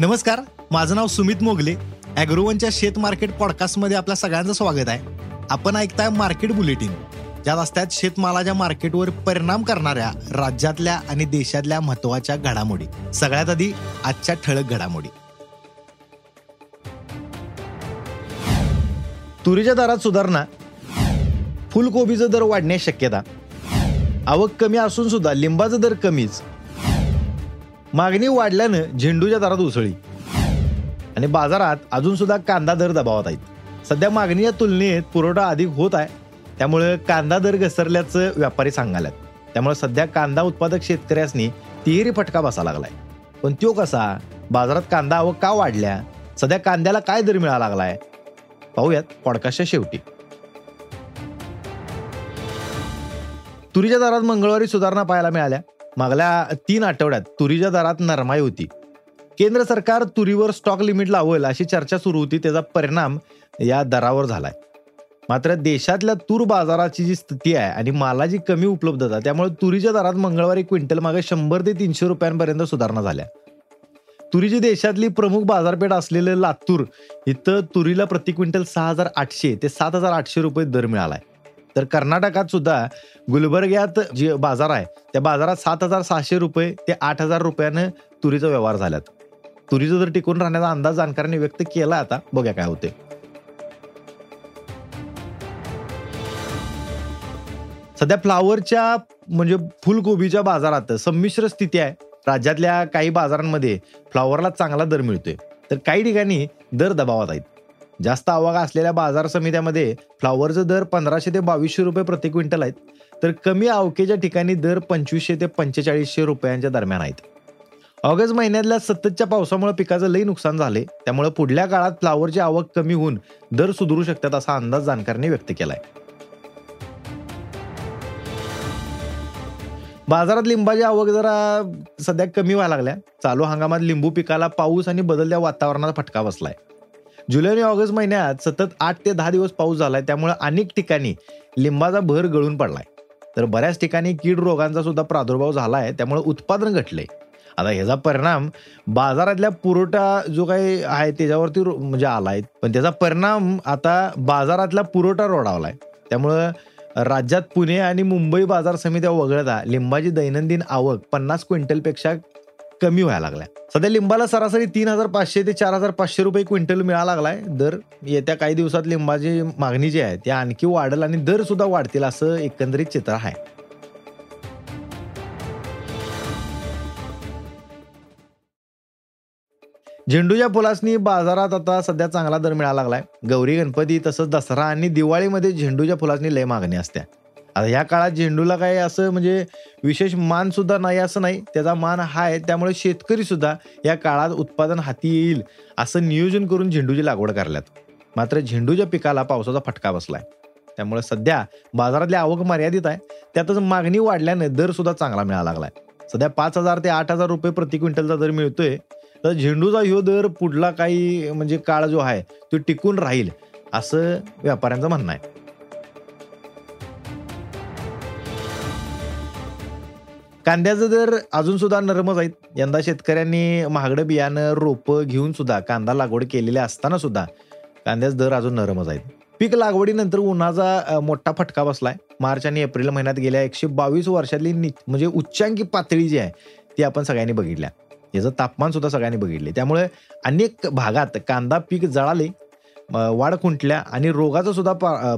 नमस्कार माझं नाव सुमित मोगले. अॅग्रोवनच्या शेत मार्केट पॉडकास्टमध्ये आपल्या सगळ्यांचं स्वागत आहे. आपण ऐकताय मार्केट बुलेटिन ज्यात असतात शेतमालाच्या मार्केटवर परिणाम करणाऱ्या राज्यातल्या आणि देशातल्या महत्त्वाच्या घडामोडी. सगळ्यात आधी आजच्या ठळक घडामोडी. तुरीच्या दरात सुधारणा फुलकोबीचा दर वाढण्याची शक्यता. आवक कमी असून सुद्धा लिंबाचा दर कमीच. मागणी वाढल्यानं झेंडूच्या दरात उसळी आणि बाजारात अजून सुद्धा कांदा दर दबावात आहेत. सध्या मागणीच्या तुलनेत पुरवठा अधिक होत आहे. त्यामुळे कांदा दर घसरल्याचं व्यापारी सांगाल्यात त्यामुळे सध्या कांदा उत्पादक शेतकऱ्यांनी तिहेरी फटका बसा लागलाय. पण तो कसा? बाजारात कांदा आवक का वाढल्या? सध्या कांद्याला काय दर मिळाला लागलाय? पाहूयात पॉडकास्टच्या शेवटी. तुरीच्या दरात मंगळवारी सुधारणा पाहायला मिळाल्या. मागल्या तीन आठवड्यात तुरीच्या दरात नरमाई होती. केंद्र सरकार तुरीवर स्टॉक लिमिट लावेल अशी चर्चा सुरू होती त्याचा परिणाम या दरावर झालाय. मात्र देशातल्या तूर बाजाराची जी स्थिती आहे आणि मालाची कमी उपलब्धता त्यामुळे तुरीच्या दरात मंगळवारी क्विंटल मागे शंभर ते तीनशे रुपयांपर्यंत सुधारणा झाल्या. तुरीची देशातली प्रमुख बाजारपेठ असलेलं लातूर इथं तुरीला प्रति क्विंटल सहा हजार आठशे ते सात हजार आठशे रुपये दर मिळालाय. तर कर्नाटकात सुद्धा गुलबर्ग्यात जे बाजार आहे त्या बाजारात सात हजार सहाशे रुपये ते आठ हजार रुपयानं तुरीचा व्यवहार झाल्यात. तुरीचं जर टिकून राहण्याचा अंदाज जाणकारांनी व्यक्त केला आता बघा काय होते सध्या फ्लावरच्या म्हणजे फुलकोबीच्या बाजारात संमिश्र स्थिती आहे. राज्यातल्या काही बाजारांमध्ये फ्लावरला चांगला दर मिळतोय. तर काही ठिकाणी दर दबावात आहेत. जास्त आवक असलेल्या बाजार समित्यामध्ये फ्लावरचा दर पंधराशे ते बावीसशे रुपये प्रति क्विंटल आहेत तर कमी आवकेच्या ठिकाणी दर पंचवीसशे ते पंचेचाळीसशे रुपयांच्या दरम्यान आहेत. ऑगस्ट महिन्यातल्या सततच्या पावसामुळे पिकाचं लई नुकसान झाले त्यामुळे पुढल्या काळात फ्लावरची आवक कमी होऊन दर सुधारू शकतात असा अंदाज जाणकारांनी व्यक्त केलाय. बाजारात लिंबाची आवक जरा सध्या कमी व्हायला लागल्या. चालू हंगामात लिंबू पिकाला पाऊस आणि बदलत्या वातावरणाचा फटका बसलाय. जुलै आणि ऑगस्ट महिन्यात सतत आठ ते दहा दिवस पाऊस झालाय. त्यामुळे अनेक ठिकाणी लिंबाचा भर गळून पडलाय. तर बऱ्याच ठिकाणी कीड रोगांचा सुद्धा प्रादुर्भाव झालाय. त्यामुळे उत्पादन घटलंय. आता ह्याचा परिणाम बाजारातल्या पुरवठा जो काही आहे त्याच्यावरती म्हणजे आलाय. पण त्याचा परिणाम आता बाजारातला पुरवठा रोडावलाय. त्यामुळं राज्यात पुणे आणि मुंबई बाजार समित्या वगळता लिंबाची दैनंदिन आवक पन्नास क्विंटलपेक्षा कमी व्हायला लागल्या. सध्या लिंबाला सरासरी तीन हजार पाचशे ते चार हजार पाचशे रुपये क्विंटल मिळायला लागलाय. दर येत्या काही दिवसात लिंबाची मागणी जी आहे ती आणखी वाढेल आणि दर सुद्धा वाढतील असं एकंदरीत चित्र आहे. झेंडूच्या फुलासनी बाजारात आता सध्या चांगला दर मिळायला लागलाय. गौरी गणपती तसंच दसरा आणि दिवाळीमध्ये झेंडूच्या फुलासनी लय मागणी असते आता या काळात झेंडूला काही असं म्हणजे विशेष मान सुद्धा नाही असं नाही. त्याचा मान हा आहे. त्यामुळे शेतकरी सुद्धा या काळात उत्पादन हाती येईल असं नियोजन करून झेंडूची लागवड करल्यात. मात्र झेंडूच्या पिकाला पावसाचा फटका बसलाय. त्यामुळे सध्या बाजारातली आवक मर्यादित आहे. त्यातच मागणी वाढल्याने दर सुद्धा चांगला मिळायला लागलाय. सध्या पाच हजार ते आठ हजार रुपये प्रति क्विंटलचा दर मिळतोय. तर झेंडूचा ह्यो दर पुढला काही म्हणजे काळ जो आहे तो टिकून राहील असं व्यापाऱ्यांचं म्हणणं आहे. कांद्याचं दर अजून सुद्धा नरमच आहेत. यंदा शेतकऱ्यांनी महागडं बियाणं रोपं घेऊन सुद्धा कांदा लागवड केलेल्या असताना सुद्धा कांद्याचे दर अजून नरमच आहेत. पीक लागवडीनंतर उन्हाचा मोठा फटका बसलाय. मार्च आणि एप्रिल महिन्यात गेल्या एकशे बावीस वर्षातली म्हणजे उच्चांकी पातळी जी आहे ती आपण सगळ्यांनी बघितल्या. याचं तापमान सुद्धा सगळ्यांनी बघितले. त्यामुळे अनेक भागात कांदा पीक जळाले वाढ खुंटल्या आणि रोगाचा सुद्धा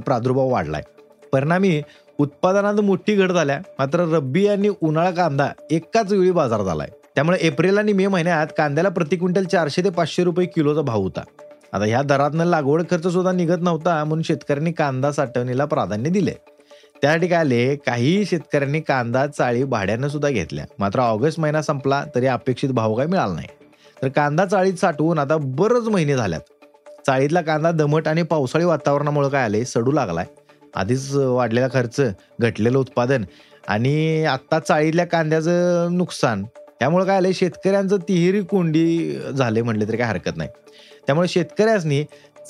प्रादुर्भाव वाढलाय. परिणामी उत्पादनात मोठी घट झाल्या. मात्र रब्बी आणि उन्हाळा कांदा एकाच वेळी बाजार झालाय त्यामुळे एप्रिल आणि मे महिन्यात कांद्याला प्रति क्विंटल चारशे ते पाचशे रुपये किलोचा भाव होता. आता ह्या दरातनं लागवड खर्च सुद्धा निघत नव्हता म्हणून शेतकऱ्यांनी कांदा साठवणीला प्राधान्य दिले त्यासाठी काय आले काही शेतकऱ्यांनी कांदा चाळी भाड्यानं सुद्धा घेतल्या. मात्र ऑगस्ट महिना संपला तरी अपेक्षित भाव काय मिळाला नाही. तर कांदा चाळीत साठवून आता बरंच महिने झाल्यात. चाळीतला कांदा दमट आणि पावसाळी वातावरणामुळे काय आले सडू लागलाय. आधीच वाढलेला खर्च घटलेलं उत्पादन आणि आत्ता चाळीतल्या कांद्याचं नुकसान. त्यामुळे काय आलं शेतकऱ्यांचं तिहेरी कोंडी झाले म्हटले तरी काय हरकत नाही. त्यामुळे शेतकऱ्यांनी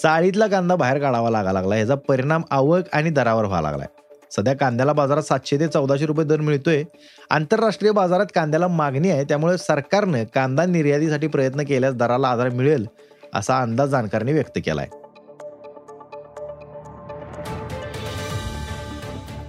चाळीतला कांदा बाहेर काढावा लागा लागला ह्याचा परिणाम आवक आणि दरावर व्हावा लागलाय. सध्या कांद्याला बाजारात सातशे ते चौदाशे रुपये दर मिळतोय. आंतरराष्ट्रीय बाजारात कांद्याला मागणी आहे. त्यामुळे सरकारनं कांदा निर्यातीसाठी प्रयत्न केल्यास दराला आधार मिळेल असा अंदाज जाणकारांनी व्यक्त केलाय.